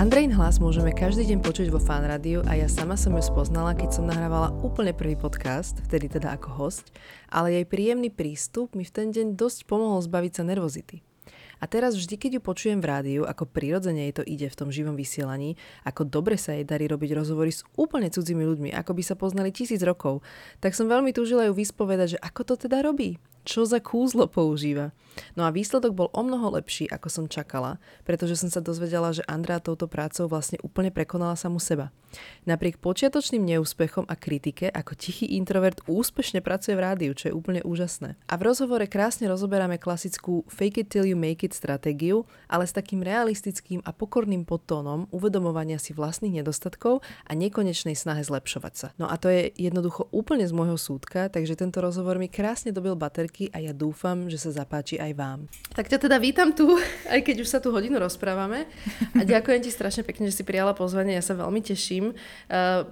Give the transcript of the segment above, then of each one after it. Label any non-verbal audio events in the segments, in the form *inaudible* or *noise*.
Andrejn hlas môžeme každý deň počuť vo Fan Rádiu a ja sama som ju spoznala, keď som nahrávala úplne prvý podcast, vtedy teda ako host, ale jej príjemný prístup mi v ten deň dosť pomohol zbaviť sa nervozity. A teraz vždy, keď ju počujem v rádiu, ako prirodzene jej to ide v tom živom vysielaní, ako dobre sa jej darí robiť rozhovory s úplne cudzími ľuďmi, ako by sa poznali tisíc rokov, tak som veľmi túžila ju vyspovedať, že ako to teda robí čo za kúzlo používa. No a výsledok bol o mnoho lepší, ako som čakala, pretože som sa dozvedela, že Andrea touto prácou vlastne úplne prekonala samu seba. Napriek počiatočným neúspechom a kritike, ako tichý introvert úspešne pracuje v rádiu, čo je úplne úžasné. A v rozhovore krásne rozoberáme klasickú fake it till you make it stratégiu, ale s takým realistickým a pokorným podtónom uvedomovania si vlastných nedostatkov a nekonečnej snahe zlepšovať sa. No a to je jednoducho úplne z môjho súdka, takže tento rozhovor mi krásne dobil bater baterky a ja dúfam, že sa zapáči aj vám. Tak ťa teda vítam tu, *laughs* aj keď už sa tu hodinu rozprávame. A ďakujem ti strašne pekne, že si prijala pozvanie, ja sa veľmi teším.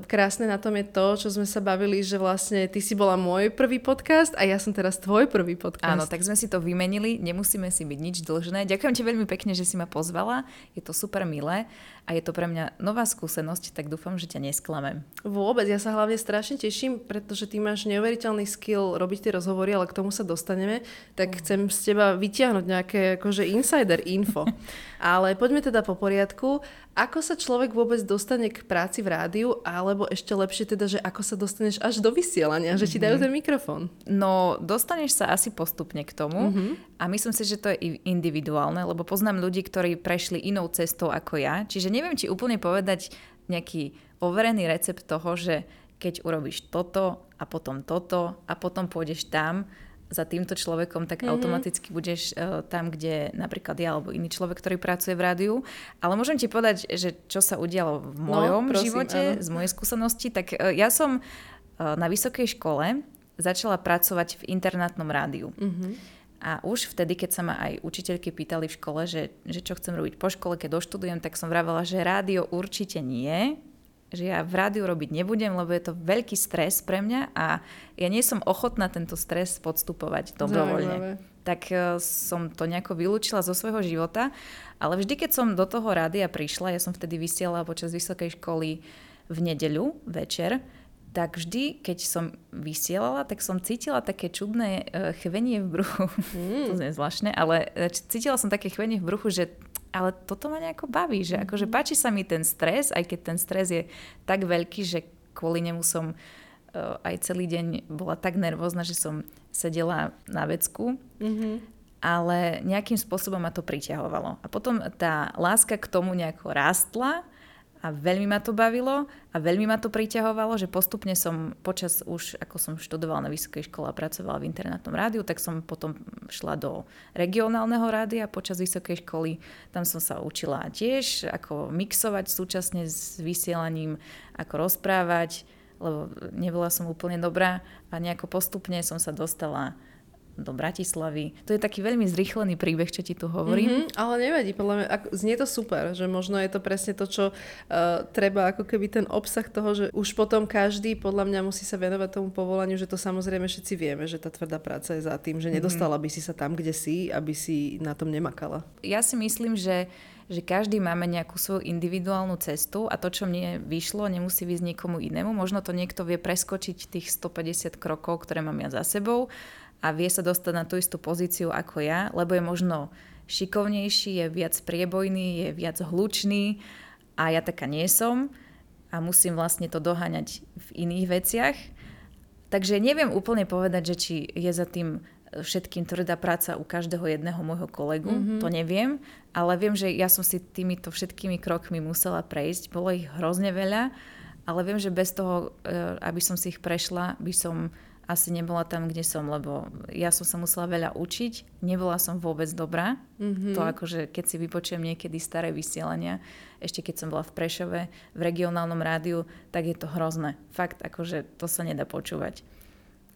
Krásne na tom je to, čo sme sa bavili, že vlastne ty si bola môj prvý podcast a ja som teraz tvoj prvý podcast. Áno, tak sme si to vymenili, nemusíme si byť nič dlžné. Ďakujem ti veľmi pekne, že si ma pozvala, je to super milé a je to pre mňa nová skúsenosť, tak dúfam, že ťa nesklamem. Vôbec, ja sa hlavne strašne teším, pretože ty máš neuveriteľný skill robiť tie rozhovory, ale k tomu sa dostaneme, tak mm. chcem z teba vytiahnuť nejaké akože insider info. *laughs* ale poďme teda po poriadku. Ako sa človek vôbec dostane k práci v rádiu, alebo ešte lepšie teda, že ako sa dostaneš až do vysielania, že ti dajú mhm. ten mikrofón? No, dostaneš sa asi postupne k tomu mm-hmm. a myslím si, že to je individuálne, lebo poznám ľudí, ktorí prešli inou cestou ako ja, čiže neviem ti úplne povedať nejaký overený recept toho, že keď urobíš toto a potom toto a potom pôjdeš tam za týmto človekom, tak mm-hmm. automaticky budeš uh, tam, kde napríklad ja alebo iný človek, ktorý pracuje v rádiu. Ale môžem ti povedať, že čo sa udialo v no, mojom no, prosím, živote, áno. z mojej skúsenosti. Tak uh, ja som uh, na vysokej škole začala pracovať v internátnom rádiu. Mm-hmm. A už vtedy, keď sa ma aj učiteľky pýtali v škole, že, že čo chcem robiť po škole, keď doštudujem, tak som vravela, že rádio určite nie, že ja v rádiu robiť nebudem, lebo je to veľký stres pre mňa a ja nie som ochotná tento stres podstupovať dobrovoľne. Zaujímavé. Tak e, som to nejako vylúčila zo svojho života, ale vždy, keď som do toho rádia prišla, ja som vtedy vysielala počas vysokej školy v nedeľu večer, tak vždy, keď som vysielala, tak som cítila také čudné uh, chvenie v bruchu. *laughs* Mm. to je zvláštne, ale e, cítila som také chvenie v bruchu, že ale toto ma nejako baví, že akože mm. páči sa mi ten stres, aj keď ten stres je tak veľký, že kvôli nemu som uh, aj celý deň bola tak nervózna, že som sedela na vecku. Mm-hmm ale nejakým spôsobom ma to priťahovalo. A potom tá láska k tomu nejako rástla a veľmi ma to bavilo a veľmi ma to priťahovalo, že postupne som počas už, ako som študovala na vysokej škole a pracovala v internátnom rádiu, tak som potom šla do regionálneho rádia počas vysokej školy. Tam som sa učila tiež, ako mixovať súčasne s vysielaním, ako rozprávať, lebo nebola som úplne dobrá a nejako postupne som sa dostala do Bratislavy. To je taký veľmi zrýchlený príbeh, čo ti tu hovorím. Mm-hmm, ale nevadí, podľa mňa, ako, znie to super, že možno je to presne to, čo uh, treba, ako keby ten obsah toho, že už potom každý podľa mňa musí sa venovať tomu povolaniu, že to samozrejme všetci vieme, že tá tvrdá práca je za tým, že mhm. nedostala by si sa tam, kde si, aby si na tom nemakala. Ja si myslím, že že každý máme nejakú svoju individuálnu cestu a to, čo mne vyšlo, nemusí výsť niekomu inému. Možno to niekto vie preskočiť tých 150 krokov, ktoré mám ja za sebou a vie sa dostať na tú istú pozíciu ako ja, lebo je možno šikovnejší, je viac priebojný, je viac hlučný a ja taká nie som a musím vlastne to doháňať v iných veciach. Takže neviem úplne povedať, že či je za tým všetkým tvrdá práca u každého jedného môjho kolegu, mm-hmm. to neviem, ale viem, že ja som si týmito všetkými krokmi musela prejsť, bolo ich hrozne veľa, ale viem, že bez toho, e, aby som si ich prešla, by som asi nebola tam, kde som, lebo ja som sa musela veľa učiť, nebola som vôbec dobrá. Mm-hmm. To akože, keď si vypočujem niekedy staré vysielania, ešte keď som bola v Prešove, v regionálnom rádiu, tak je to hrozné. Fakt, akože to sa nedá počúvať.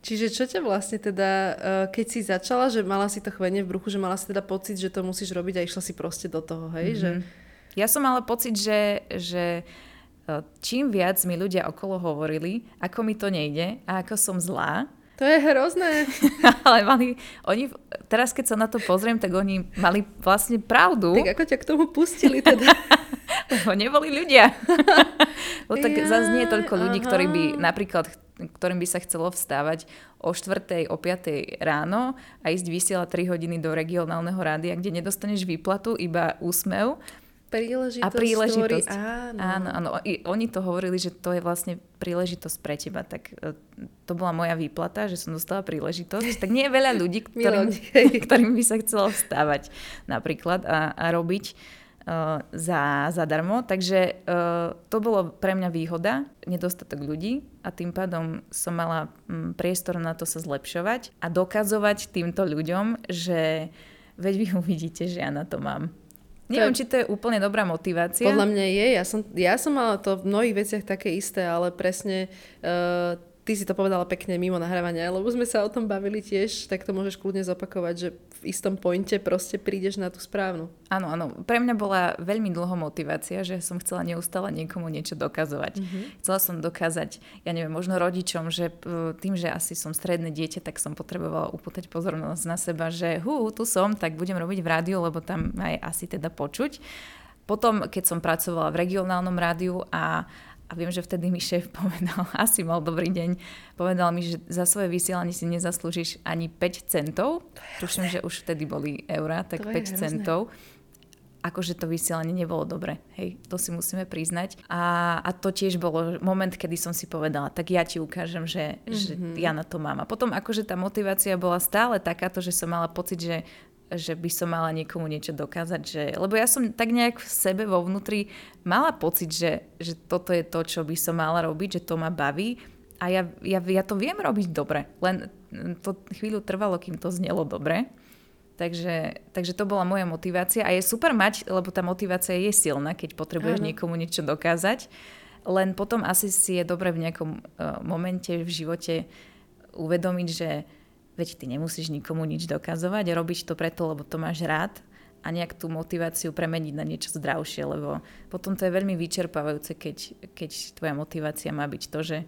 Čiže čo ťa vlastne teda, uh, keď si začala, že mala si to chvenie v bruchu, že mala si teda pocit, že to musíš robiť a išla si proste do toho, hej? Mm-hmm. Že... Ja som mala pocit, že, že uh, čím viac mi ľudia okolo hovorili, ako mi to nejde a ako som zlá, to je hrozné. *laughs* Ale mali, oni, teraz keď sa na to pozriem, tak oni mali vlastne pravdu. Tak ako ťa k tomu pustili teda? *laughs* Lebo neboli ľudia. *laughs* Lebo tak ja, zase nie je toľko ľudí, aha. ktorí by napríklad ktorým by sa chcelo vstávať o 4. o 5. ráno a ísť vysielať 3 hodiny do regionálneho rádia, kde nedostaneš výplatu, iba úsmev Príležitosť. A príležitosť. Ktorý, áno. áno, áno. I oni to hovorili, že to je vlastne príležitosť pre teba. Tak e, to bola moja výplata, že som dostala príležitosť. Tak nie je veľa *laughs* ľudí, ktorým, *laughs* ktorým by sa chcelo vstávať napríklad a, a robiť uh, za, zadarmo. Takže uh, to bolo pre mňa výhoda, nedostatok ľudí a tým pádom som mala um, priestor na to sa zlepšovať a dokazovať týmto ľuďom, že veď vy *laughs* uvidíte, že ja na to mám. Neviem, či to je úplne dobrá motivácia. Podľa mňa je. Ja som, ja som mala to v mnohých veciach také isté, ale presne uh, ty si to povedala pekne mimo nahrávania, lebo sme sa o tom bavili tiež, tak to môžeš kľudne zopakovať, že v istom pointe proste prídeš na tú správnu. Áno, áno. Pre mňa bola veľmi dlho motivácia, že som chcela neustále niekomu niečo dokazovať. Mm-hmm. Chcela som dokázať, ja neviem, možno rodičom, že tým, že asi som stredné dieťa, tak som potrebovala upútať pozornosť na seba, že hu, tu som, tak budem robiť v rádiu, lebo tam aj asi teda počuť. Potom, keď som pracovala v regionálnom rádiu a a viem, že vtedy mi šéf povedal, *laughs* asi mal dobrý deň, povedal mi, že za svoje vysielanie si nezaslúžiš ani 5 centov. Tuším, že už vtedy boli eurá, tak to 5 centov. Akože to vysielanie nebolo dobre. Hej, to si musíme priznať. A, a to tiež bolo moment, kedy som si povedala, tak ja ti ukážem, že, mm-hmm. že mhm. ja na to mám. A potom akože tá motivácia bola stále takáto, že som mala pocit, že že by som mala niekomu niečo dokázať. Že, lebo ja som tak nejak v sebe vo vnútri mala pocit, že, že toto je to, čo by som mala robiť, že to ma baví a ja, ja, ja to viem robiť dobre. Len to chvíľu trvalo, kým to znelo dobre. Takže, takže to bola moja motivácia a je super mať, lebo tá motivácia je silná, keď potrebuješ Áno. niekomu niečo dokázať. Len potom asi si je dobre v nejakom uh, momente v živote uvedomiť, že veď ty nemusíš nikomu nič dokazovať, robiť to preto, lebo to máš rád a nejak tú motiváciu premeniť na niečo zdravšie, lebo potom to je veľmi vyčerpávajúce, keď, keď tvoja motivácia má byť to, že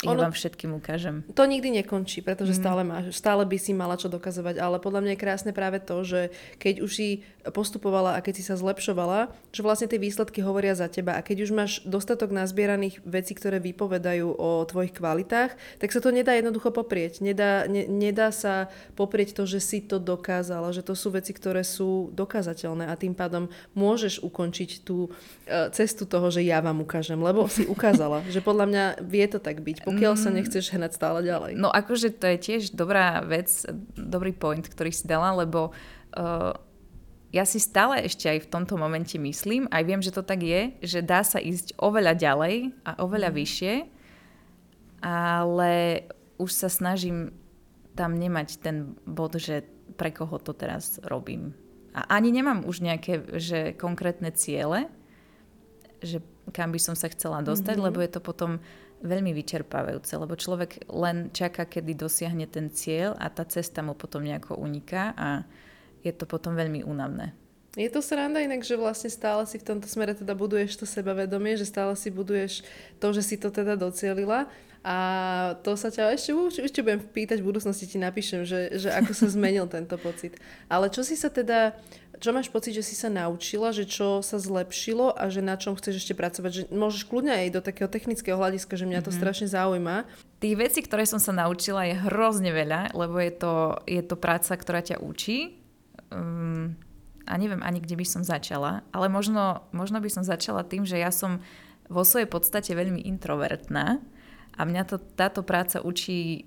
ja ono, vám všetkým ukážem. To nikdy nekončí, pretože mm. stále, máš, stále by si mala čo dokazovať, ale podľa mňa je krásne práve to, že keď už si postupovala a keď si sa zlepšovala, že vlastne tie výsledky hovoria za teba a keď už máš dostatok nazbieraných vecí, ktoré vypovedajú o tvojich kvalitách, tak sa to nedá jednoducho poprieť. Nedá, ne, nedá sa poprieť to, že si to dokázala, že to sú veci, ktoré sú dokázateľné a tým pádom môžeš ukončiť tú uh, cestu toho, že ja vám ukážem, lebo si ukázala, že podľa mňa vie to tak byť pokiaľ sa mm. nechceš hnať stále ďalej. No akože to je tiež dobrá vec, dobrý point, ktorý si dala, lebo uh, ja si stále ešte aj v tomto momente myslím, aj viem, že to tak je, že dá sa ísť oveľa ďalej a oveľa mm. vyššie, ale už sa snažím tam nemať ten bod, že pre koho to teraz robím. A ani nemám už nejaké že konkrétne ciele, že kam by som sa chcela dostať, mm-hmm. lebo je to potom veľmi vyčerpávajúce, lebo človek len čaká, kedy dosiahne ten cieľ a tá cesta mu potom nejako uniká a je to potom veľmi únavné. Je to sranda inak, že vlastne stále si v tomto smere teda buduješ to sebavedomie, že stále si buduješ to, že si to teda docielila a to sa ťa ešte, ešte budem pýtať, v budúcnosti ti napíšem, že, že ako sa zmenil tento pocit. Ale čo si sa teda, čo máš pocit, že si sa naučila, že čo sa zlepšilo a že na čom chceš ešte pracovať? Že môžeš kľudne aj do takého technického hľadiska, že mňa to mm-hmm. strašne zaujíma. Tých vecí, ktoré som sa naučila je hrozne veľa, lebo je to, je to práca, ktorá ťa učí. Um, a neviem ani, kde by som začala, ale možno, možno by som začala tým, že ja som vo svojej podstate veľmi introvertná a mňa to, táto práca učí e,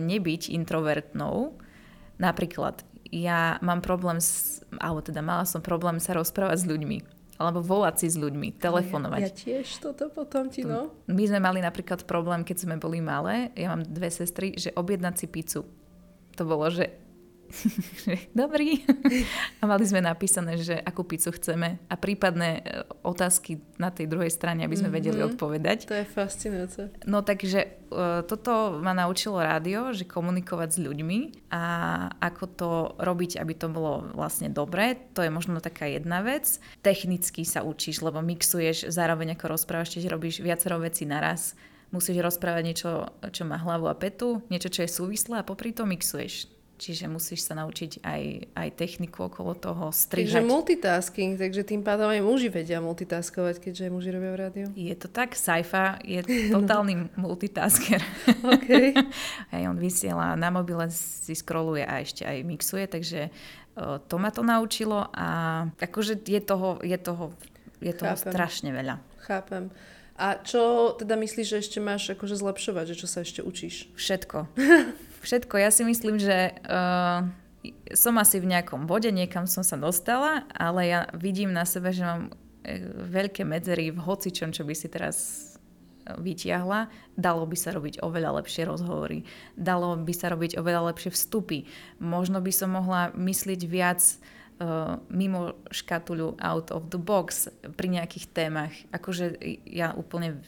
nebyť introvertnou. Napríklad, ja mám problém, s, alebo teda mala som problém sa rozprávať s ľuďmi alebo volať si s ľuďmi, telefonovať. Ja, ja tiež toto potom ti, no. My sme mali napríklad problém, keď sme boli malé, ja mám dve sestry, že objednať si pizzu. To bolo, že *laughs* dobrý. A mali sme napísané, že akú pizzu chceme a prípadné e, otázky na tej druhej strane, aby sme mm-hmm. vedeli odpovedať. To je fascinujúce. No takže uh, toto ma naučilo rádio, že komunikovať s ľuďmi a ako to robiť, aby to bolo vlastne dobré. To je možno taká jedna vec. Technicky sa učíš, lebo mixuješ zároveň ako rozprávaš, čiže robíš viacero vecí naraz musíš rozprávať niečo, čo má hlavu a petu, niečo, čo je súvislé a popri to mixuješ. Čiže musíš sa naučiť aj, aj techniku okolo toho, strihať. Takže multitasking, takže tým pádom aj muži vedia multitaskovať, keďže aj muži robia v rádiu. Je to tak, Saifa je *laughs* totálny no. multitasker. Okay. *laughs* aj on vysiela na mobile, si scrolluje a ešte aj mixuje, takže to ma to naučilo a akože je toho, je toho, je toho strašne veľa. Chápem. A čo teda myslíš, že ešte máš akože zlepšovať, že čo sa ešte učíš? Všetko. *laughs* Všetko. Ja si myslím, že uh, som asi v nejakom bode, niekam som sa dostala, ale ja vidím na sebe, že mám eh, veľké medzery v hocičom, čo by si teraz eh, vytiahla, dalo by sa robiť oveľa lepšie rozhovory, dalo by sa robiť oveľa lepšie vstupy. Možno by som mohla mysliť viac mimo škatuľu out of the box pri nejakých témach. Akože ja úplne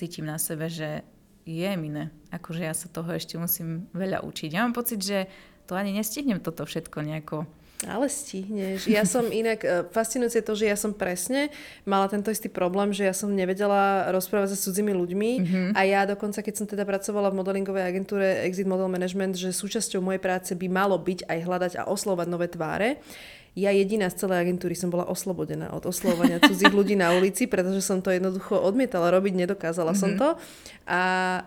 cítim na sebe, že je mine. Akože ja sa toho ešte musím veľa učiť. Ja mám pocit, že to ani nestihnem toto všetko nejako ale stihneš. Ja som *laughs* inak, e, fascinujúce to, že ja som presne mala tento istý problém, že ja som nevedela rozprávať sa s cudzími ľuďmi mm-hmm. a ja dokonca, keď som teda pracovala v modelingovej agentúre Exit Model Management, že súčasťou mojej práce by malo byť aj hľadať a oslovať nové tváre, ja jediná z celej agentúry som bola oslobodená od oslovania *laughs* cudzích ľudí na ulici, pretože som to jednoducho odmietala robiť, nedokázala mm-hmm. som mhm. to. A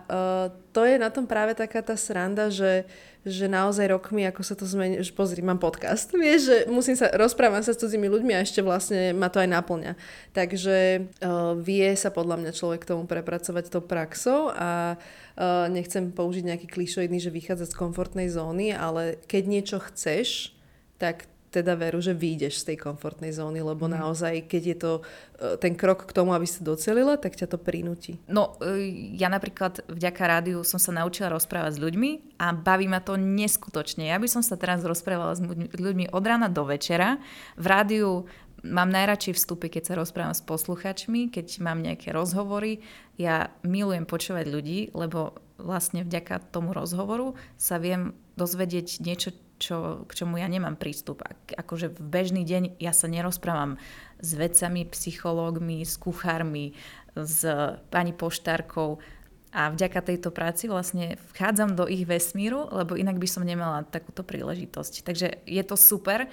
uh, to je na tom práve taká tá sranda, že že naozaj rokmi, ako sa to zmení, že pozri, mám podcast, *laughs* vieš, že musím sa, rozprávať sa s cudzími ľuďmi a ešte vlastne ma to aj naplňa. Takže uh, vie sa podľa mňa človek k tomu prepracovať tou praxou a uh, nechcem použiť nejaký klišoidný, že vychádzať z komfortnej zóny, ale keď niečo chceš, tak teda veru, že vyjdeš z tej komfortnej zóny, lebo mm. naozaj, keď je to e, ten krok k tomu, aby sa docelila, tak ťa to prinúti. No, e, ja napríklad vďaka rádiu som sa naučila rozprávať s ľuďmi a baví ma to neskutočne. Ja by som sa teraz rozprávala s ľuďmi od rána do večera. V rádiu mám najradšej vstupy, keď sa rozprávam s posluchačmi, keď mám nejaké rozhovory. Ja milujem počúvať ľudí, lebo vlastne vďaka tomu rozhovoru sa viem dozvedieť niečo, čo, k čomu ja nemám prístup. Akože v bežný deň ja sa nerozprávam s vedcami, psychológmi, s kuchármi, s pani poštárkou a vďaka tejto práci vlastne vchádzam do ich vesmíru, lebo inak by som nemala takúto príležitosť. Takže je to super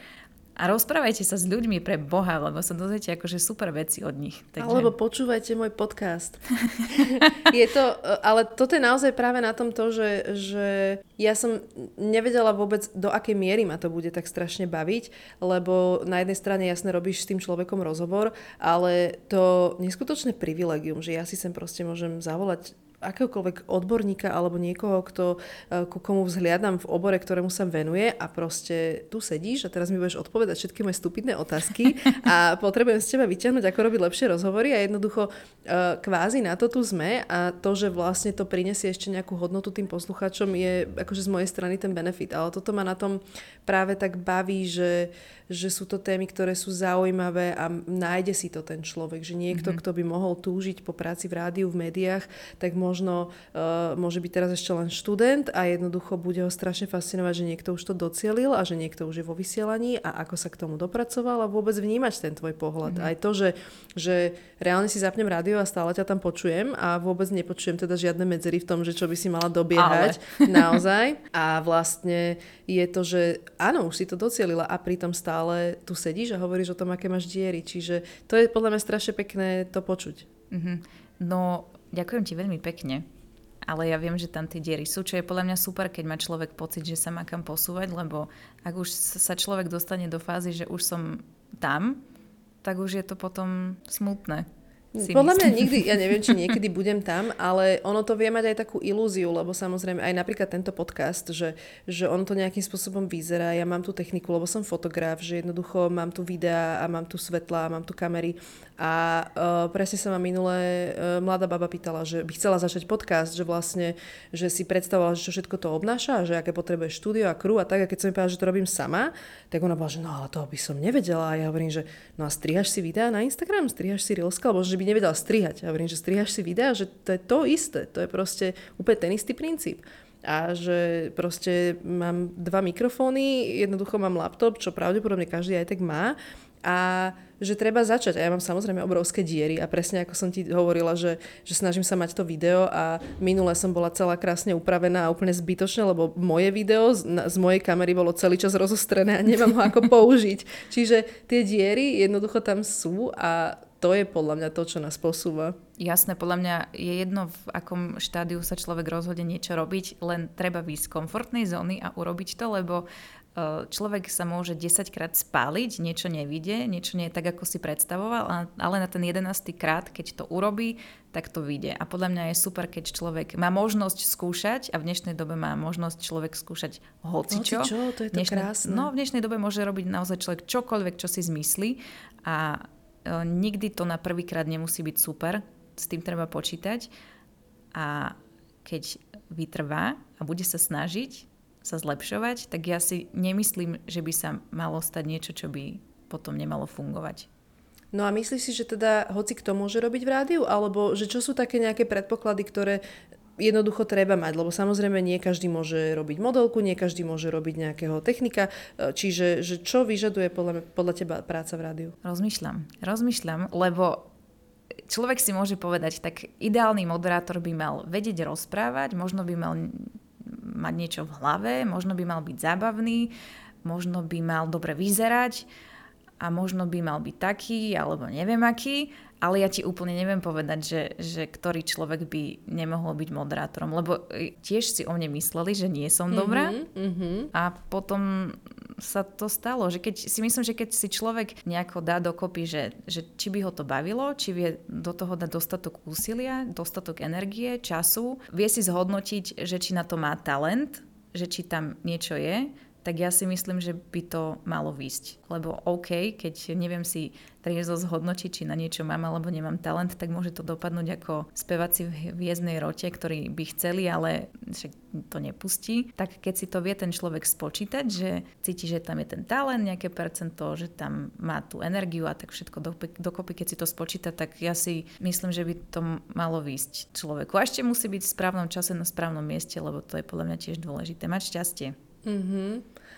a rozprávajte sa s ľuďmi pre Boha, lebo sa dozviete akože super veci od nich. Takže... Alebo počúvajte môj podcast. *laughs* je to, ale toto je naozaj práve na tom to, že, že ja som nevedela vôbec, do akej miery ma to bude tak strašne baviť, lebo na jednej strane jasne robíš s tým človekom rozhovor, ale to neskutočné privilegium, že ja si sem proste môžem zavolať akéhokoľvek odborníka alebo niekoho, kto, e, ku komu vzhliadam v obore, ktorému sa venuje a proste tu sedíš a teraz mi budeš odpovedať všetky moje stupidné otázky a *laughs* potrebujem z teba vyťahnuť, ako robiť lepšie rozhovory a jednoducho e, kvázi na to tu sme a to, že vlastne to prinesie ešte nejakú hodnotu tým poslucháčom je akože z mojej strany ten benefit. Ale toto ma na tom práve tak baví, že, že sú to témy, ktoré sú zaujímavé a nájde si to ten človek, že niekto, mm-hmm. kto by mohol túžiť po práci v rádiu, v médiách, tak možno uh, môže byť teraz ešte len študent a jednoducho bude ho strašne fascinovať, že niekto už to docielil a že niekto už je vo vysielaní a ako sa k tomu dopracoval a vôbec vnímať ten tvoj pohľad. Mm-hmm. Aj to, že, že reálne si zapnem rádio a stále ťa tam počujem a vôbec nepočujem teda žiadne medzery v tom, že čo by si mala dobiehať Ale. *laughs* naozaj. A vlastne je to, že áno, už si to docielila a pritom stále stále tu sedíš a hovoríš o tom, aké máš diery. Čiže to je podľa mňa strašne pekné to počuť. Mm-hmm. No, ďakujem ti veľmi pekne. Ale ja viem, že tam tie diery sú, čo je podľa mňa super, keď má človek pocit, že sa má kam posúvať, lebo ak už sa človek dostane do fázy, že už som tam, tak už je to potom smutné. Si Podľa mňa myslím. nikdy, ja neviem, či *laughs* niekedy budem tam, ale ono to vie mať aj takú ilúziu, lebo samozrejme aj napríklad tento podcast, že, že ono to nejakým spôsobom vyzerá, ja mám tú techniku, lebo som fotograf, že jednoducho mám tu videá a mám tu svetla, mám tu kamery. A uh, presne sa ma minulé uh, mladá baba pýtala, že by chcela začať podcast, že vlastne, že si predstavovala, že čo všetko to obnáša, že aké potrebuje štúdio a crew a tak, a keď som mi povedala, že to robím sama, tak ona bola, že no ale toho by som nevedela. A ja hovorím, že no a strihaš si videá na Instagram, strihaš si Reelska, alebo že by nevedela strihať. Ja hovorím, že strihaš si videá, že to je to isté, to je proste úplne ten istý princíp. A že proste mám dva mikrofóny, jednoducho mám laptop, čo pravdepodobne každý aj tak má a že treba začať. A ja mám samozrejme obrovské diery a presne ako som ti hovorila, že, že snažím sa mať to video a minule som bola celá krásne upravená a úplne zbytočne, lebo moje video z, na, z mojej kamery bolo celý čas rozostrené a nemám ho ako *laughs* použiť. Čiže tie diery jednoducho tam sú a to je podľa mňa to, čo nás posúva. Jasné, podľa mňa je jedno, v akom štádiu sa človek rozhodne niečo robiť, len treba výjsť z komfortnej zóny a urobiť to, lebo e, človek sa môže 10 krát spáliť, niečo nevidie, niečo nie je tak, ako si predstavoval, ale na ten 11. krát, keď to urobí, tak to vyjde. A podľa mňa je super, keď človek má možnosť skúšať a v dnešnej dobe má možnosť človek skúšať hocičo. Hocičo, to je to dnešnej, krásne. No, v dnešnej dobe môže robiť naozaj človek čokoľvek, čo si zmyslí a nikdy to na prvýkrát nemusí byť super, s tým treba počítať a keď vytrvá a bude sa snažiť sa zlepšovať, tak ja si nemyslím, že by sa malo stať niečo, čo by potom nemalo fungovať. No a myslíš si, že teda hoci kto môže robiť v rádiu, alebo že čo sú také nejaké predpoklady, ktoré jednoducho treba mať, lebo samozrejme nie každý môže robiť modelku, nie každý môže robiť nejakého technika, e, čiže že čo vyžaduje podľa, podľa teba práca v rádiu? Rozmýšľam, rozmýšľam, lebo človek si môže povedať, tak ideálny moderátor by mal vedieť rozprávať, možno by mal mať niečo v hlave, možno by mal byť zábavný, možno by mal dobre vyzerať a možno by mal byť taký, alebo neviem aký, ale ja ti úplne neviem povedať, že, že ktorý človek by nemohol byť moderátorom, lebo e, tiež si o mne mysleli, že nie som dobrá Mm-hmm. a potom sa to stalo, že keď si myslím, že keď si človek nejako dá dokopy, že, že či by ho to bavilo, či vie do toho dať dostatok úsilia, dostatok energie, času, vie si zhodnotiť, že či na to má talent, že či tam niečo je, tak ja si myslím, že by to malo výsť. Lebo OK, keď neviem si triezvo zhodnotiť, či na niečo mám alebo nemám talent, tak môže to dopadnúť ako speváci v hviezdnej rote, ktorí by chceli, ale však to nepustí. Tak keď si to vie ten človek spočítať, že cíti, že tam je ten talent, nejaké percento, že tam má tú energiu a tak všetko dokopy, keď si to spočíta, tak ja si myslím, že by to malo výsť človeku. A ešte musí byť v správnom čase na správnom mieste, lebo to je podľa mňa tiež dôležité. Mať šťastie. Mm-hmm.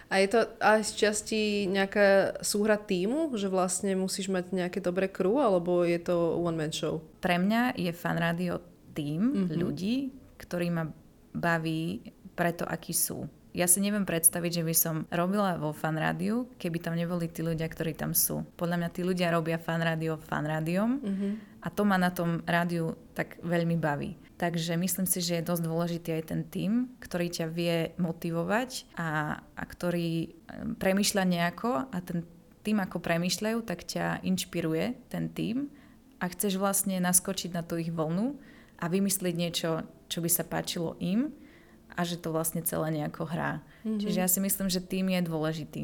A je to aj z časti nejaká súhra týmu, že vlastne musíš mať nejaké dobré crew, alebo je to one-man show? Pre mňa je fan rádio tým mm-hmm. ľudí, ktorí ma baví preto, akí sú. Ja si neviem predstaviť, že by som robila vo fan rádiu, keby tam neboli tí ľudia, ktorí tam sú. Podľa mňa tí ľudia robia fan rádio fan rádiom mm-hmm. A to ma na tom rádiu tak veľmi baví. Takže myslím si, že je dosť dôležitý aj ten tým, ktorý ťa vie motivovať a, a ktorý premyšľa nejako a ten tým, ako premyšľajú, tak ťa inšpiruje ten tým a chceš vlastne naskočiť na tú ich vlnu a vymyslieť niečo, čo by sa páčilo im a že to vlastne celé nejako hrá. Mm-hmm. Čiže ja si myslím, že tým je dôležitý.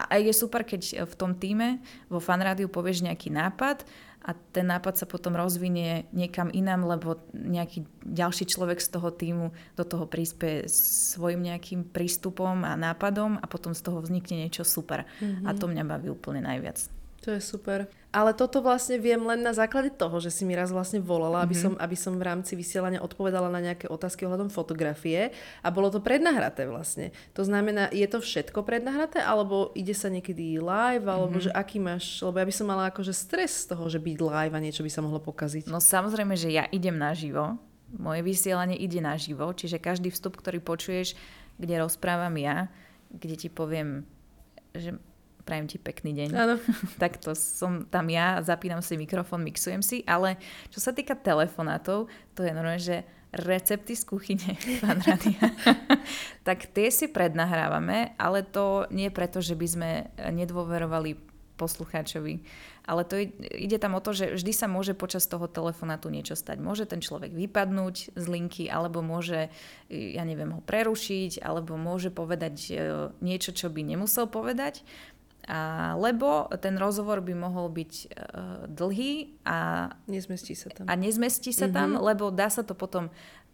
A je super, keď v tom týme vo fanrádiu povieš nejaký nápad a ten nápad sa potom rozvinie niekam inám, lebo nejaký ďalší človek z toho týmu do toho prispie svojim nejakým prístupom a nápadom a potom z toho vznikne niečo super. Mm-hmm. A to mňa baví úplne najviac. To je super. Ale toto vlastne viem len na základe toho, že si mi raz vlastne volala, aby, mm-hmm. som, aby som v rámci vysielania odpovedala na nejaké otázky ohľadom fotografie a bolo to prednahraté vlastne. To znamená, je to všetko prednahraté, alebo ide sa niekedy live, alebo mm-hmm. že aký máš, lebo ja by som mala akože stres z toho, že byť live a niečo by sa mohlo pokaziť. No samozrejme, že ja idem naživo, moje vysielanie ide naživo, čiže každý vstup, ktorý počuješ, kde rozprávam ja, kde ti poviem, že prajem ti pekný deň. Áno. *laughs* tak to som tam ja, zapínam si mikrofón, mixujem si, ale čo sa týka telefonátov, to je normálne, že recepty z kuchyne *laughs* pán Radia. *laughs* tak tie si prednahrávame, ale to nie preto, že by sme nedôverovali poslucháčovi. Ale to ide tam o to, že vždy sa môže počas toho telefonátu niečo stať. Môže ten človek vypadnúť z linky, alebo môže, ja neviem, ho prerušiť, alebo môže povedať e, niečo, čo by nemusel povedať. A, lebo ten rozhovor by mohol byť uh, dlhý a nezmestí sa tam. A nezmestí sa mm-hmm. tam, mhm. lebo dá sa to potom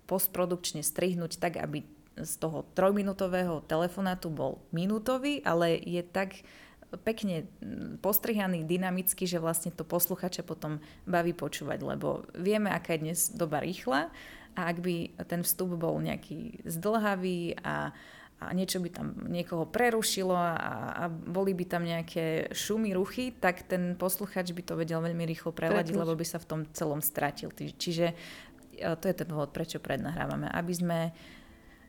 postprodukčne strihnúť tak, aby z toho trojminútového telefonátu bol minútový, ale je tak pekne postrihaný, dynamicky, že vlastne to posluchače potom baví počúvať, lebo vieme, aká je dnes doba rýchla a ak by ten vstup bol nejaký zdlhavý a, a niečo by tam niekoho prerušilo a, a boli by tam nejaké šumy, ruchy, tak ten posluchač by to vedel veľmi rýchlo preladiť, lebo by sa v tom celom stratil. Čiže e, to je ten dôvod, prečo prednahrávame, aby sme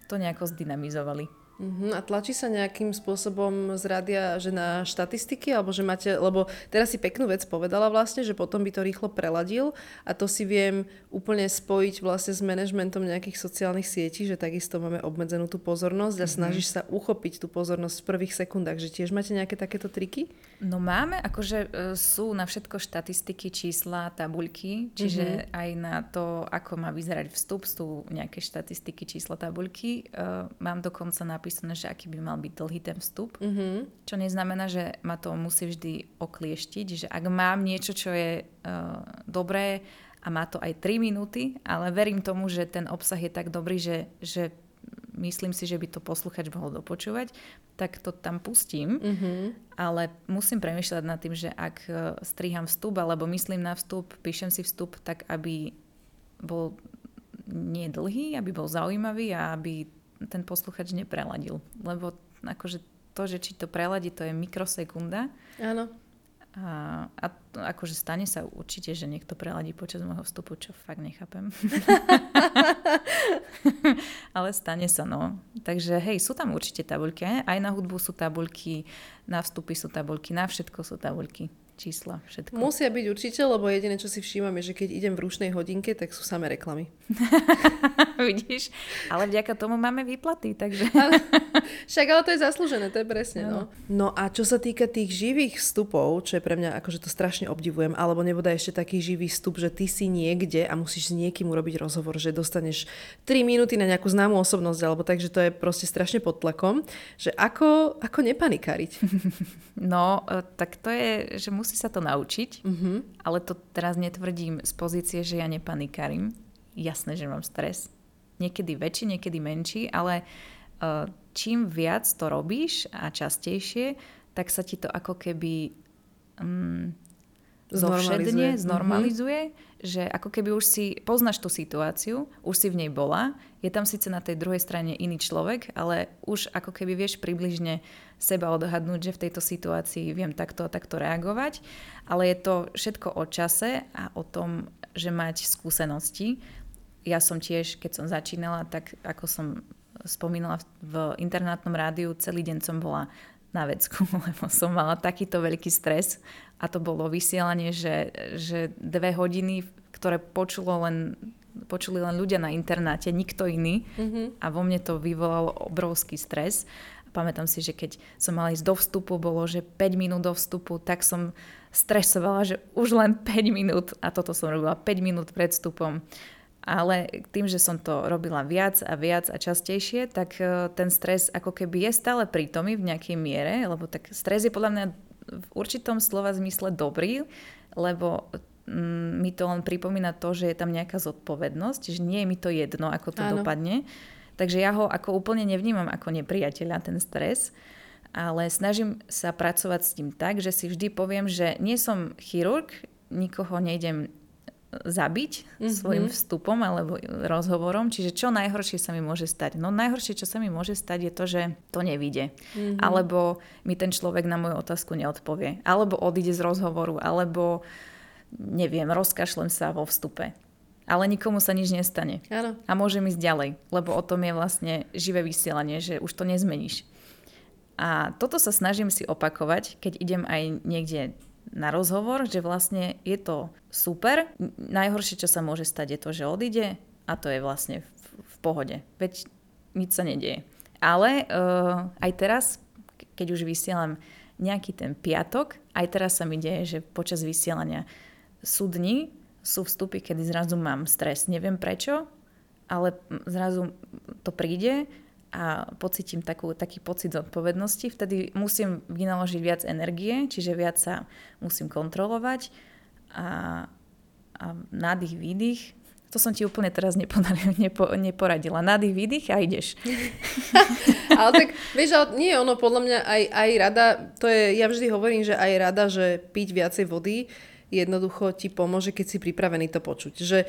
to nejako zdynamizovali. Uh-huh. A tlačí sa nejakým spôsobom z rádia, že na štatistiky, alebo že máte, lebo teraz si peknú vec povedala vlastne, že potom by to rýchlo preladil a to si viem úplne spojiť vlastne s manažmentom nejakých sociálnych sietí, že takisto máme obmedzenú tú pozornosť a uh-huh. snažíš sa uchopiť tú pozornosť v prvých sekundách, že tiež máte nejaké takéto triky? No máme, akože e, sú na všetko štatistiky, čísla, tabuľky, čiže uh-huh. aj na to, ako má vyzerať vstup, sú nejaké štatistiky, čísla, tabuľky. E, mám dokonca napísané napísané, že aký by mal byť dlhý ten vstup. Mm-hmm. Čo neznamená, že ma to musí vždy oklieštiť, že ak mám niečo, čo je uh, dobré a má to aj 3 minúty, ale verím tomu, že ten obsah je tak dobrý, že, že myslím si, že by to posluchač mohol dopočúvať, tak to tam pustím. Mm-hmm. Ale musím premyšľať nad tým, že ak e, striham vstup alebo myslím na vstup, píšem si vstup tak, aby bol nie dlhý, aby bol zaujímavý a aby ten posluchač nepreladil. Lebo akože to, že či to preladí, to je mikrosekunda. Áno. A, a akože stane sa určite, že niekto preladí počas môjho vstupu, čo fakt nechápem. *laughs* Ale stane sa, no. Takže hej, sú tam určite tabuľky. Aj na hudbu sú tabuľky, na vstupy sú tabuľky, na všetko sú tabuľky čísla, všetko. Musia byť určite, lebo jediné, čo si všímam, je, že keď idem v rušnej hodinke, tak sú samé reklamy. *laughs* Vidíš? Ale vďaka tomu máme výplaty, takže... *laughs* Však ale to je zaslúžené, to je presne. No. no a čo sa týka tých živých vstupov, čo je pre mňa, akože to strašne obdivujem, alebo nebude ešte taký živý vstup, že ty si niekde a musíš s niekým urobiť rozhovor, že dostaneš 3 minúty na nejakú známu osobnosť, alebo takže to je proste strašne pod tlakom, že ako, ako nepanikáriť? *laughs* No, e, tak to je, že musí sa to naučiť, uh-huh. ale to teraz netvrdím z pozície, že ja nepanikárim. Jasné, že mám stres. Niekedy väčší, niekedy menší, ale uh, čím viac to robíš a častejšie, tak sa ti to ako keby um, zovšedne, mhm. znormalizuje, mm-hmm. že ako keby už si poznáš tú situáciu, už si v nej bola, je tam síce na tej druhej strane iný človek, ale už ako keby vieš približne seba odhadnúť, že v tejto situácii viem takto a takto reagovať, ale je to všetko o čase a o tom, že mať skúsenosti. Ja som tiež, keď som začínala, tak ako som spomínala v internátnom rádiu, celý deň som bola na vecku, *laughs* lebo som mala takýto veľký stres a to bolo vysielanie, že, že dve hodiny, ktoré počulo len, počuli len ľudia na internáte, nikto iný mm-hmm. a vo mne to vyvolalo obrovský stres. Pamätám si, že keď som mala ísť do vstupu, bolo, že 5 minút do vstupu, tak som stresovala, že už len 5 minút a toto som robila 5 minút pred vstupom ale tým, že som to robila viac a viac a častejšie, tak e, ten stres ako keby je stále prítomný v nejakej miere, lebo tak stres je podľa mňa v určitom slova zmysle dobrý, lebo mi to len pripomína to, že je tam nejaká zodpovednosť, že nie je mi to jedno, ako to Áno. dopadne. Takže ja ho ako úplne nevnímam ako nepriateľa, ten stres, ale snažím sa pracovať s tým tak, že si vždy poviem, že nie som chirurg, nikoho nejdem zabiť mm-hmm. svojim vstupom alebo rozhovorom. Čiže čo najhoršie sa mi môže stať? No najhoršie, čo sa mi môže stať je to, že to nevíde. Mm-hmm. Alebo mi ten človek na moju otázku neodpovie. Alebo odíde z rozhovoru. Alebo neviem, rozkašlem sa vo vstupe. Ale nikomu sa nič nestane. Áno. A môžem ísť ďalej, lebo o tom je vlastne živé vysielanie, že už to nezmeníš. A toto sa snažím si opakovať, keď idem aj niekde na rozhovor, že vlastne je to super. Najhoršie, čo sa môže stať, je to, že odíde a to je vlastne v, v pohode. Veď nič sa nedieje. Ale uh, aj teraz, keď už vysielam nejaký ten piatok, aj teraz sa mi deje, že počas vysielania sú dni, sú vstupy, kedy zrazu mám stres. Neviem prečo, ale zrazu to príde a pocitím takú, taký pocit zodpovednosti. Vtedy musím vynaložiť viac energie, čiže viac sa musím kontrolovať a, a nádych, výdych. To som ti úplne teraz nepo, neporadila. Nádych, výdych a ideš. *laughs* ale tak, vieš, ale nie, ono podľa mňa aj, aj rada, to je, ja vždy hovorím, že aj rada, že piť viacej vody jednoducho ti pomôže, keď si pripravený to počuť. Že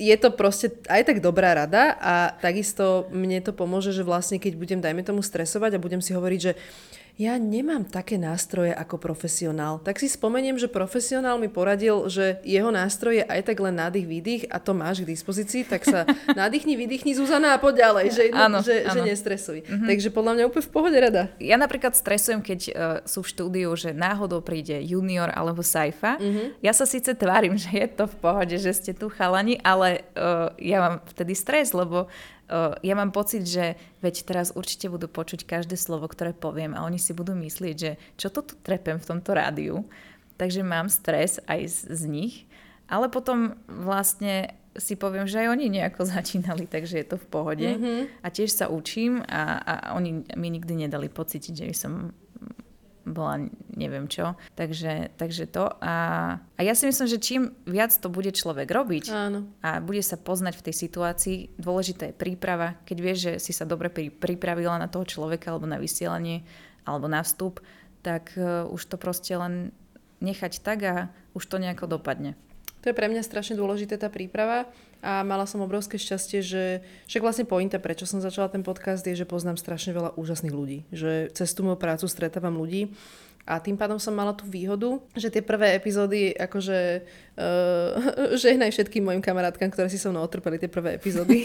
je to proste aj tak dobrá rada a takisto mne to pomôže, že vlastne keď budem, dajme tomu, stresovať a budem si hovoriť, že ja nemám také nástroje ako profesionál. Tak si spomeniem, že profesionál mi poradil, že jeho nástroj je aj tak len nádych, výdych a to máš k dispozícii, tak sa *laughs* nádychni, vydýchni Zuzana a poď ďalej, že, áno, že, áno. že nestresuj. Mm-hmm. Takže podľa mňa úplne v pohode rada. Ja napríklad stresujem, keď uh, sú v štúdiu, že náhodou príde junior alebo sajfa. Mm-hmm. Ja sa síce tvárim, že je to v pohode, že ste tu chalani, ale uh, ja mám vtedy stres, lebo ja mám pocit, že veď teraz určite budú počuť každé slovo, ktoré poviem a oni si budú myslieť, že čo to tu trepem v tomto rádiu. Takže mám stres aj z, z nich. Ale potom vlastne si poviem, že aj oni nejako *laughs* začínali, takže je to v pohode. Mm-hmm. A tiež sa učím a, a oni mi nikdy nedali pocítiť, že som bola neviem čo. Takže, takže to. A, a ja si myslím, že čím viac to bude človek robiť Áno. a bude sa poznať v tej situácii, dôležitá je príprava. Keď vieš, že si sa dobre pripravila na toho človeka alebo na vysielanie alebo na vstup, tak uh, už to proste len nechať tak a už to nejako dopadne. To je pre mňa strašne dôležité tá príprava a mala som obrovské šťastie, že však vlastne pointa, prečo som začala ten podcast, je, že poznám strašne veľa úžasných ľudí. Že cez tú moju prácu stretávam ľudí a tým pádom som mala tú výhodu, že tie prvé epizódy, akože uh, *laughs* žehnaj všetkým mojim kamarátkam, ktoré si so mnou otrpeli tie prvé epizódy.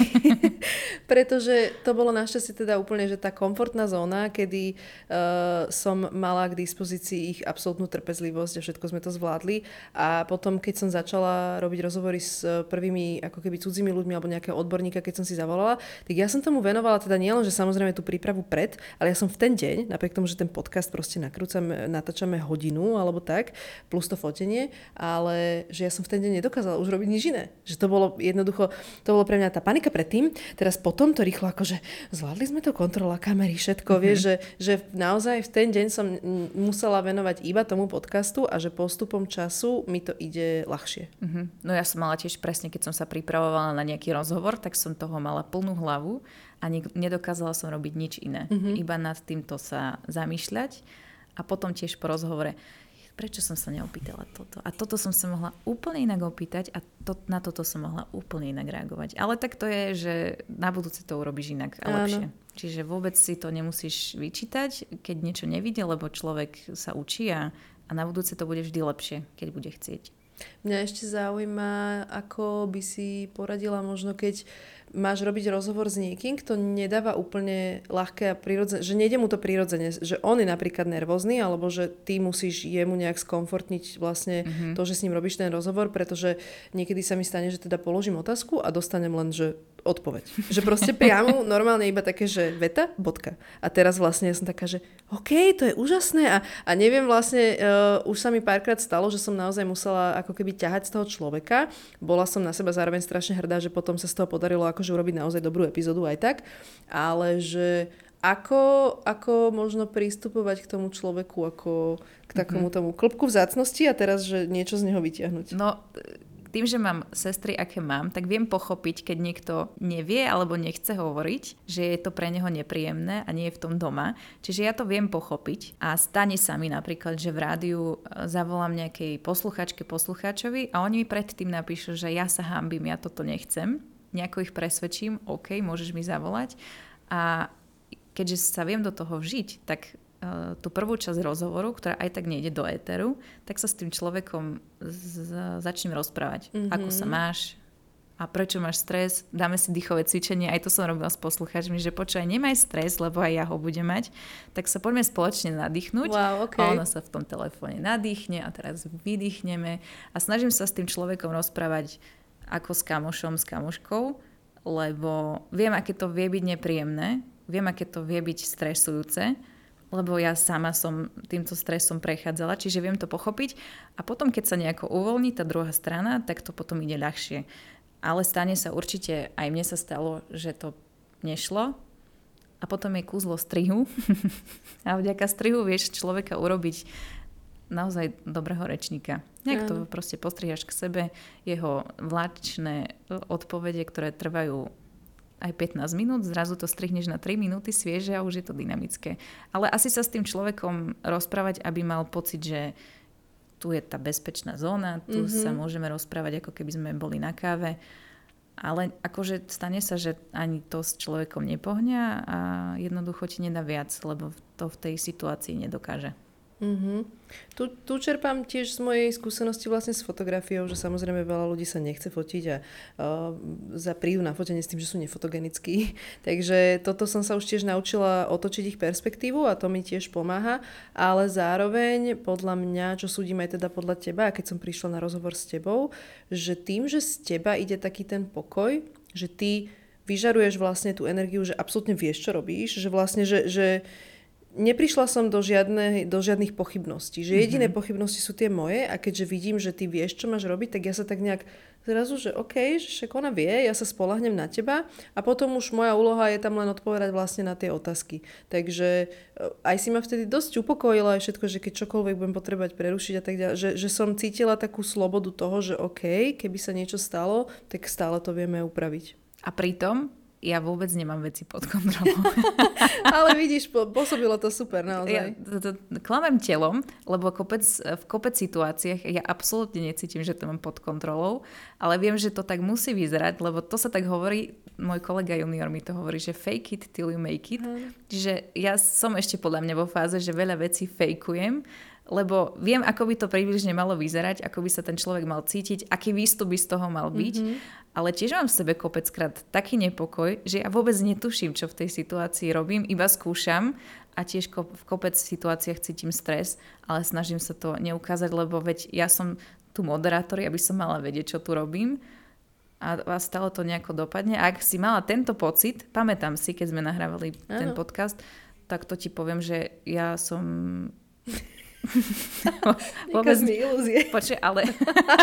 *laughs* Pretože to bolo našťastie teda úplne, že tá komfortná zóna, kedy uh, som mala k dispozícii ich absolútnu trpezlivosť a všetko sme to zvládli. A potom, keď som začala robiť rozhovory s prvými ako keby cudzími ľuďmi alebo nejakého odborníka, keď som si zavolala, tak ja som tomu venovala teda nielen, že samozrejme tú prípravu pred, ale ja som v ten deň, napriek tomu, že ten podcast proste nakrúcam natáčame hodinu alebo tak, plus to fotenie, ale že ja som v ten deň nedokázala už robiť nič iné. Že to bolo jednoducho, to bolo pre mňa tá panika predtým, teraz potom to rýchlo akože zvládli sme to, kontrola kamery, všetko, mm-hmm. vieš, že, že naozaj v ten deň som musela venovať iba tomu podcastu a že postupom času mi to ide ľahšie. Mm-hmm. No ja som mala tiež presne, keď som sa pripravovala na nejaký rozhovor, tak som toho mala plnú hlavu a nedokázala som robiť nič iné. Mm-hmm. Iba nad týmto sa zamýšľať a potom tiež po rozhovore, prečo som sa neopýtala toto. A toto som sa mohla úplne inak opýtať a to, na toto som mohla úplne inak reagovať. Ale tak to je, že na budúce to urobíš inak a lepšie. Áno. Čiže vôbec si to nemusíš vyčítať, keď niečo nevidie, lebo človek sa učí a, a na budúce to bude vždy lepšie, keď bude chcieť. Mňa ešte zaujíma, ako by si poradila možno, keď máš robiť rozhovor s niekým, kto nedáva úplne ľahké a prirodzené, že nejde mu to prirodzene, že on je napríklad nervózny, alebo že ty musíš jemu nejak skomfortniť vlastne mm-hmm. to, že s ním robíš ten rozhovor, pretože niekedy sa mi stane, že teda položím otázku a dostanem len, že odpoveď. Že proste priamo normálne iba také, že veta, bodka. A teraz vlastne ja som taká, že OK, to je úžasné a, a neviem vlastne, uh, už sa mi párkrát stalo, že som naozaj musela ako keby ťahať z toho človeka. Bola som na seba zároveň strašne hrdá, že potom sa z toho podarilo akože urobiť naozaj dobrú epizódu aj tak, ale že ako, ako možno pristupovať k tomu človeku ako k takomu mhm. tomu klopku vzácnosti a teraz, že niečo z neho vyťahnuť. No, tým, že mám sestry, aké mám, tak viem pochopiť, keď niekto nevie alebo nechce hovoriť, že je to pre neho nepríjemné a nie je v tom doma. Čiže ja to viem pochopiť a stane sa mi napríklad, že v rádiu e, zavolám nejakej posluchačke, poslucháčovi a oni mi predtým napíšu, že ja sa hambím, ja toto nechcem. Nejako ich presvedčím, OK, môžeš mi zavolať. A keďže sa viem do toho vžiť, tak tú prvú časť rozhovoru, ktorá aj tak nejde do éteru, tak sa s tým človekom z- začnem rozprávať. Mm-hmm. Ako sa máš, a prečo máš stres, dáme si dýchové cvičenie, aj to som robila s poslucháčmi, že počúvaj, nemaj stres, lebo aj ja ho budem mať, tak sa poďme spoločne nadýchnuť. Wow, okay. A ono sa v tom telefóne nadýchne a teraz vydýchneme a snažím sa s tým človekom rozprávať ako s kamošom, s kamoškou, lebo viem, aké to vie byť nepríjemné, viem, aké to vie byť stresujúce, lebo ja sama som týmto stresom prechádzala, čiže viem to pochopiť a potom, keď sa nejako uvoľní tá druhá strana, tak to potom ide ľahšie. Ale stane sa určite, aj mne sa stalo, že to nešlo a potom je kúzlo strihu *laughs* a vďaka strihu vieš človeka urobiť naozaj dobrého rečníka. Nejak to proste postrihaš k sebe, jeho vláčne odpovede, ktoré trvajú aj 15 minút, zrazu to strihneš na 3 minúty svieže a už je to dynamické. Ale asi sa s tým človekom rozprávať, aby mal pocit, že tu je tá bezpečná zóna, tu mm-hmm. sa môžeme rozprávať, ako keby sme boli na káve. Ale akože stane sa, že ani to s človekom nepohňa a jednoducho ti nedá viac, lebo to v tej situácii nedokáže. Mm-hmm. Tu, tu čerpám tiež z mojej skúsenosti vlastne s fotografiou, že samozrejme veľa ľudí sa nechce fotiť a uh, prídu na fotenie s tým, že sú nefotogenickí. *laughs* Takže toto som sa už tiež naučila otočiť ich perspektívu a to mi tiež pomáha, ale zároveň podľa mňa, čo súdim aj teda podľa teba, keď som prišla na rozhovor s tebou, že tým, že z teba ide taký ten pokoj, že ty vyžaruješ vlastne tú energiu, že absolútne vieš, čo robíš, že vlastne, že, že neprišla som do, žiadne, do žiadnych pochybností. Že jediné mm-hmm. pochybnosti sú tie moje a keďže vidím, že ty vieš, čo máš robiť, tak ja sa tak nejak zrazu, že OK, že však ona vie, ja sa spolahnem na teba a potom už moja úloha je tam len odpovedať vlastne na tie otázky. Takže eh, aj si ma vtedy dosť upokojila aj všetko, že keď čokoľvek budem potrebovať prerušiť a tak ďalej, že, že som cítila takú slobodu toho, že OK, keby sa niečo stalo, tak stále to vieme upraviť. A pritom ja vôbec nemám veci pod kontrolou. *laughs* Ale vidíš, pôsobilo to super naozaj. Ja to, to, klamem telom, lebo kopec, v kopec situáciách ja absolútne necítim, že to mám pod kontrolou, ale viem, že to tak musí vyzerať, lebo to sa tak hovorí, môj kolega junior mi to hovorí, že fake it till you make it. Hmm. Čiže ja som ešte podľa mňa vo fáze, že veľa vecí fejkujem, lebo viem, ako by to približne malo vyzerať, ako by sa ten človek mal cítiť, aký výstup by z toho mal byť. Mm-hmm ale tiež mám v sebe kopeckrát taký nepokoj, že ja vôbec netuším, čo v tej situácii robím, iba skúšam a tiež v kopec situáciách cítim stres, ale snažím sa to neukázať, lebo veď ja som tu moderátor, aby som mala vedieť, čo tu robím a, a stále to nejako dopadne. A ak si mala tento pocit, pamätám si, keď sme nahrávali ano. ten podcast, tak to ti poviem, že ja som *laughs* Vôbec mi ilúzie. *laughs* Počkej, ale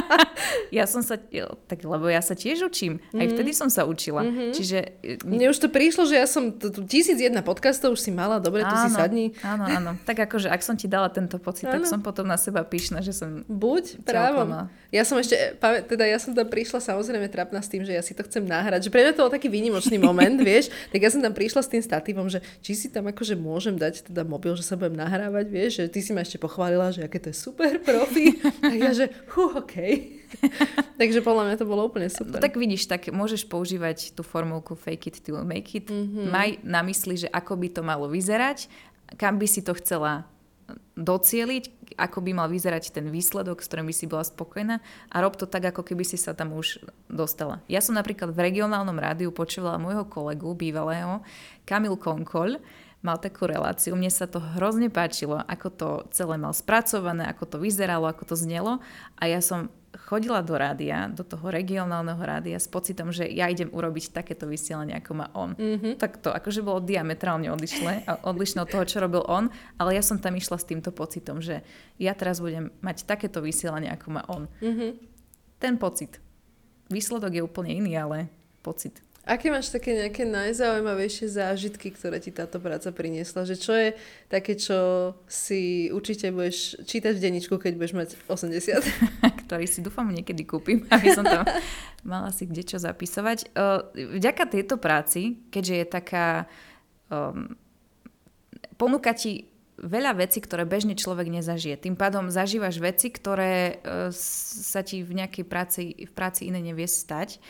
*laughs* ja som sa, tak lebo ja sa tiež učím. Aj mm-hmm. vtedy som sa učila. Mm-hmm. Čiže... E, Mne už to prišlo, že ja som tisíc jedna podcastov už si mala, dobre, tu si sadni. Áno, áno. Tak akože, ak som ti dala tento pocit, áno. tak som potom na seba pyšna, že som... Buď, právom. Ja som ešte, teda ja som tam prišla samozrejme trapná s tým, že ja si to chcem nahrať. Že pre mňa to bol taký výnimočný moment, vieš. Tak ja som tam prišla s tým statívom, že či si tam akože môžem dať teda mobil, že sa budem nahrávať, vieš, že ty si ma ešte pochválila, že aké to je super *laughs* profi. A ja, že hu, OK. *laughs* Takže podľa mňa to bolo úplne super. Tak vidíš, tak môžeš používať tú formulku fake it till make it. Mm-hmm. Maj na mysli, že ako by to malo vyzerať, kam by si to chcela docieliť, ako by mal vyzerať ten výsledok, s ktorým by si bola spokojná a rob to tak, ako keby si sa tam už dostala. Ja som napríklad v regionálnom rádiu počúvala môjho kolegu, bývalého, Kamil Konkol, mal takú reláciu. Mne sa to hrozne páčilo, ako to celé mal spracované, ako to vyzeralo, ako to znelo. A ja som chodila do rádia, do toho regionálneho rádia s pocitom, že ja idem urobiť takéto vysielanie, ako má on. Mm-hmm. Tak to akože bolo diametrálne odlišné, odlišné od toho, čo robil on, ale ja som tam išla s týmto pocitom, že ja teraz budem mať takéto vysielanie, ako má on. Mm-hmm. Ten pocit. Výsledok je úplne iný, ale pocit. Aké máš také nejaké najzaujímavejšie zážitky, ktoré ti táto práca priniesla? Že čo je také, čo si určite budeš čítať v denničku, keď budeš mať 80? *laughs* Ktorý si dúfam niekedy kúpim, *laughs* aby som tam mala si kde čo zapisovať. Vďaka tejto práci, keďže je taká... Um, ponúka ti veľa vecí, ktoré bežne človek nezažije. Tým pádom zažívaš veci, ktoré uh, sa ti v nejakej práci, v práci inej nevie stať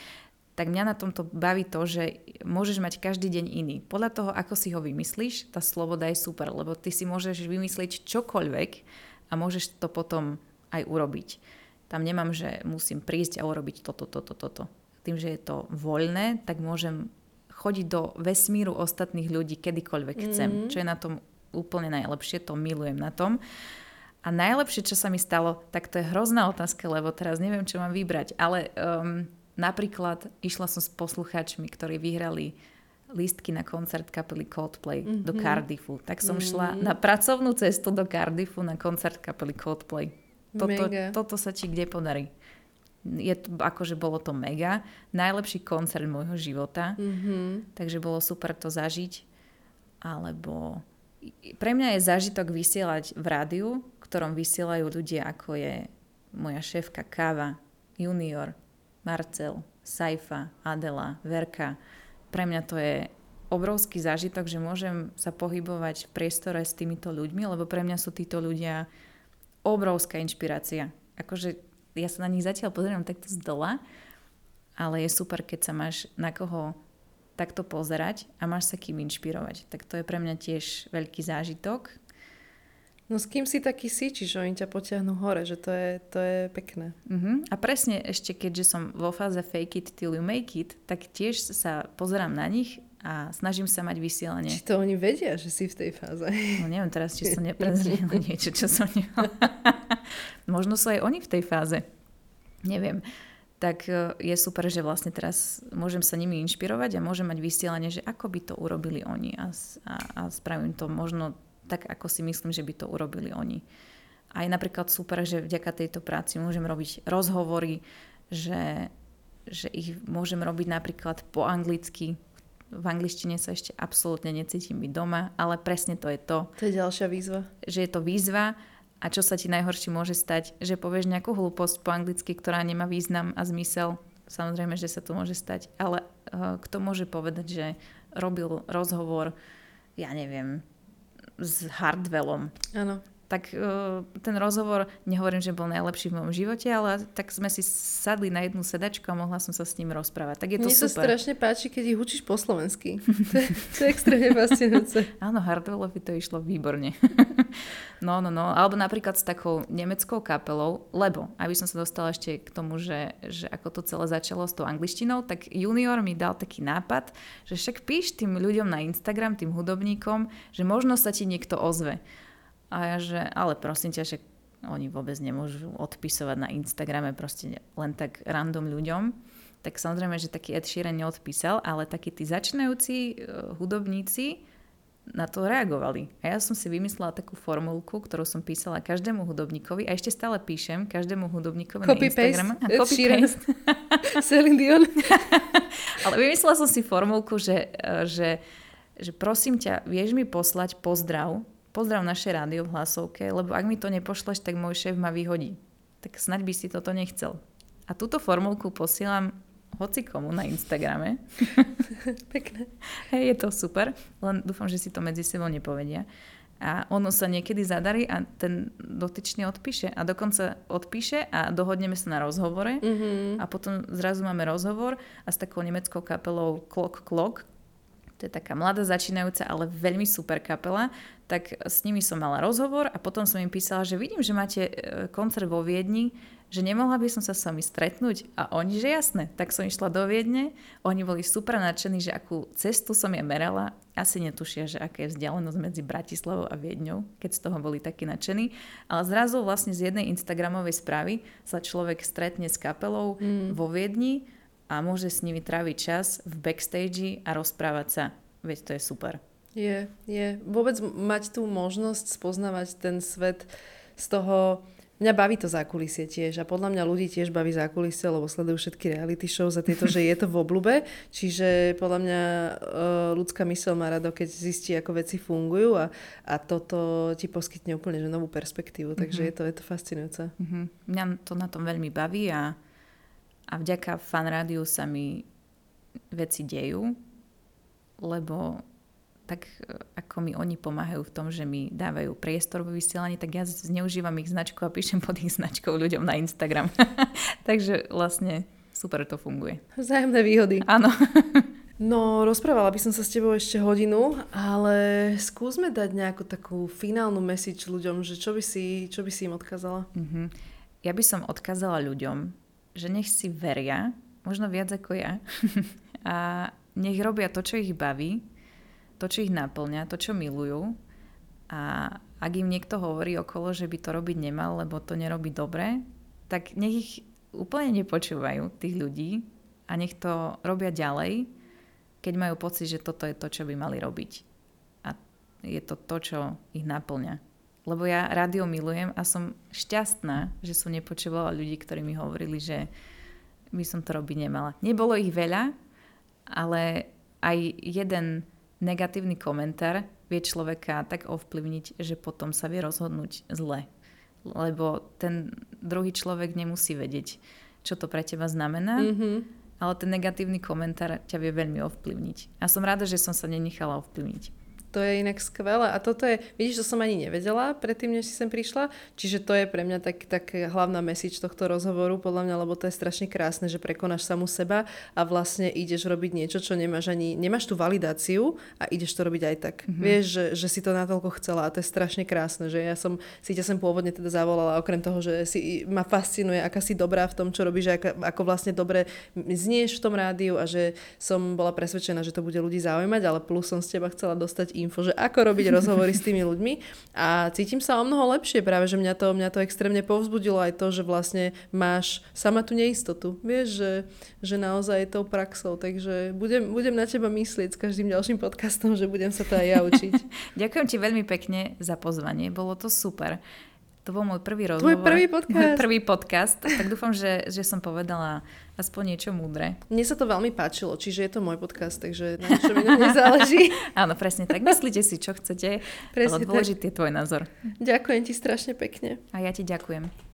tak mňa na tomto baví to, že môžeš mať každý deň iný. Podľa toho, ako si ho vymyslíš, tá sloboda je super, lebo ty si môžeš vymyslieť čokoľvek a môžeš to potom aj urobiť. Tam nemám, že musím prísť a urobiť toto, toto, toto. Tým, že je to voľné, tak môžem chodiť do vesmíru ostatných ľudí kedykoľvek chcem. Mm-hmm. Čo je na tom úplne najlepšie, to milujem na tom. A najlepšie, čo sa mi stalo, tak to je hrozná otázka, lebo teraz neviem, čo mám vybrať, ale um, Napríklad išla som s poslucháčmi, ktorí vyhrali lístky na koncert kapely Coldplay mm-hmm. do Cardiffu. Tak som mm-hmm. šla na pracovnú cestu do Cardiffu na koncert kapely Coldplay. Toto, toto sa ti kde podarí? Je to, akože bolo to mega. Najlepší koncert môjho života. Mm-hmm. Takže bolo super to zažiť. Alebo pre mňa je zážitok vysielať v rádiu, ktorom vysielajú ľudia ako je moja šéfka Káva, Junior, Marcel, Saifa, Adela, Verka. Pre mňa to je obrovský zážitok, že môžem sa pohybovať v priestore s týmito ľuďmi, lebo pre mňa sú títo ľudia obrovská inšpirácia. Akože ja sa na nich zatiaľ pozerám takto z dola, ale je super, keď sa máš na koho takto pozerať a máš sa kým inšpirovať. Tak to je pre mňa tiež veľký zážitok No s kým si taký si, čiže oni ťa potiahnu hore, že to je, to je pekné. Uh-huh. A presne ešte, keďže som vo fáze fake it till you make it, tak tiež sa pozerám na nich a snažím sa mať vysielanie. Či to oni vedia, že si v tej fáze? No neviem teraz, či som *laughs* neprezrela niečo, čo som nemala. *laughs* Možno sú aj oni v tej fáze. Neviem. Tak e, je super, že vlastne teraz môžem sa nimi inšpirovať a môžem mať vysielanie, že ako by to urobili oni a, a, a spravím to možno tak, ako si myslím, že by to urobili oni. A je napríklad super, že vďaka tejto práci môžem robiť rozhovory, že, že ich môžem robiť napríklad po anglicky. V angličtine sa ešte absolútne necítim byť doma, ale presne to je to. To je ďalšia výzva. Že je to výzva a čo sa ti najhoršie môže stať, že povieš nejakú hlúposť po anglicky, ktorá nemá význam a zmysel. Samozrejme, že sa to môže stať, ale uh, kto môže povedať, že robil rozhovor, ja neviem, s Hardwellom. Áno. Tak uh, ten rozhovor, nehovorím, že bol najlepší v mojom živote, ale tak sme si sadli na jednu sedačku a mohla som sa s ním rozprávať. Tak je to Mne super. sa strašne páči, keď ich učíš po slovensky. *laughs* to, je, to je extrémne fascinujúce. Áno, Hardwellovi to išlo výborne. no, no, no. Alebo napríklad s takou nemeckou kapelou, lebo, aby som sa dostala ešte k tomu, že, že ako to celé začalo s tou angličtinou, tak junior mi dal taký nápad, že však píš tým ľuďom na Instagram, tým hudobníkom, že možno sa ti niekto ozve. A ja, že ale prosím ťa, že oni vôbec nemôžu odpisovať na Instagrame proste len tak random ľuďom. Tak samozrejme, že taký Ed Sheeran neodpísal, ale takí tí začínajúci uh, hudobníci na to reagovali. A ja som si vymyslela takú formulku, ktorú som písala každému hudobníkovi a ešte stále píšem každému hudobníkovi copy na Instagram. Paste. Copy paste. Celine Dion. *laughs* Ale vymyslela som si formulku, že, e, že, že prosím ťa, vieš mi poslať pozdrav, pozdrav naše rádio v hlasovke, lebo ak mi to nepošleš, tak môj šéf ma vyhodí. Tak snaď by si toto nechcel. A túto formulku posielam hoci komu na Instagrame. *laughs* Pekné. Hej, je to super, len dúfam, že si to medzi sebou nepovedia. A ono sa niekedy zadarí a ten dotyčný odpíše. A dokonca odpíše a dohodneme sa na rozhovore. Mm-hmm. A potom zrazu máme rozhovor a s takou nemeckou kapelou Clock Clock, to je taká mladá začínajúca, ale veľmi super kapela, tak s nimi som mala rozhovor a potom som im písala, že vidím, že máte e, koncert vo Viedni, že nemohla by som sa s vami stretnúť a oni, že jasné. Tak som išla do Viedne, oni boli super nadšení, že akú cestu som ja merala. Asi netušia, že aká je vzdialenosť medzi Bratislavou a Viedňou, keď z toho boli takí nadšení. Ale zrazu vlastne z jednej Instagramovej správy sa človek stretne s kapelou mm. vo Viedni a môže s nimi tráviť čas v backstage a rozprávať sa. Veď to je super. Je, je. Vôbec mať tú možnosť spoznávať ten svet z toho Mňa baví to zákulisie tiež a podľa mňa ľudí tiež baví zákulisie, lebo sledujú všetky reality show za tieto, že je to v oblúbe. Čiže podľa mňa uh, ľudská mysel má rado, keď zistí, ako veci fungujú a, a toto ti poskytne úplne že novú perspektívu. Takže mm-hmm. je, to, je to fascinujúce. Mm-hmm. Mňa to na tom veľmi baví a, a vďaka fan rádiu sa mi veci dejú, lebo tak e, ako mi oni pomáhajú v tom, že mi dávajú priestor vo vysielaní, tak ja zneužívam ich značku a píšem pod ich značkou ľuďom na Instagram. *laughs* Takže vlastne super to funguje. Vzájomné výhody. Áno. *laughs* No, rozprávala by som sa s tebou ešte hodinu, ale skúsme dať nejakú takú finálnu message ľuďom, že čo by si, čo by si im odkázala? Uh-huh. Ja by som odkázala ľuďom, že nech si veria, možno viac ako ja, *laughs* a nech robia to, čo ich baví, to, čo ich naplňa, to, čo milujú. A ak im niekto hovorí okolo, že by to robiť nemal, lebo to nerobí dobre, tak nech ich úplne nepočúvajú, tých ľudí, a nech to robia ďalej keď majú pocit, že toto je to, čo by mali robiť. A je to to, čo ich naplňa. Lebo ja rádio milujem a som šťastná, že som nepočúvala ľudí, ktorí mi hovorili, že by som to robiť nemala. Nebolo ich veľa, ale aj jeden negatívny komentár vie človeka tak ovplyvniť, že potom sa vie rozhodnúť zle. Lebo ten druhý človek nemusí vedieť, čo to pre teba znamená, mm-hmm. ale ten negatívny komentár ťa vie veľmi ovplyvniť. A som rada, že som sa nenechala ovplyvniť. To je inak skvelé. A toto je, vidíš, to som ani nevedela predtým, než si sem prišla. Čiže to je pre mňa tak, tak hlavná message tohto rozhovoru, podľa mňa, lebo to je strašne krásne, že prekonáš samu seba a vlastne ideš robiť niečo, čo nemáš ani, nemáš tú validáciu a ideš to robiť aj tak. Mm-hmm. Vieš, že, že si to natoľko chcela a to je strašne krásne, že ja som si ťa sem pôvodne teda zavolala, okrem toho, že si ma fascinuje, aká si dobrá v tom, čo robíš, ako, ako vlastne dobre znieš v tom rádiu a že som bola presvedčená, že to bude ľudí zaujímať, ale plus som z teba chcela dostať info, že ako robiť rozhovory s tými ľuďmi a cítim sa o mnoho lepšie práve, že mňa to, mňa to extrémne povzbudilo aj to, že vlastne máš sama tú neistotu. Vieš, že, že naozaj je tou praxou, takže budem, budem na teba myslieť s každým ďalším podcastom, že budem sa to aj ja učiť. *laughs* Ďakujem ti veľmi pekne za pozvanie, bolo to super. To bol môj prvý rozhovor. Tvoj prvý podcast. Môj prvý podcast. Tak dúfam, že, že som povedala aspoň niečo múdre. Mne sa to veľmi páčilo, čiže je to môj podcast, takže na čo mi nezáleží. *laughs* Áno, presne tak. Myslíte si, čo chcete, presne ale dôležitý tak. je tvoj názor. Ďakujem ti strašne pekne. A ja ti ďakujem.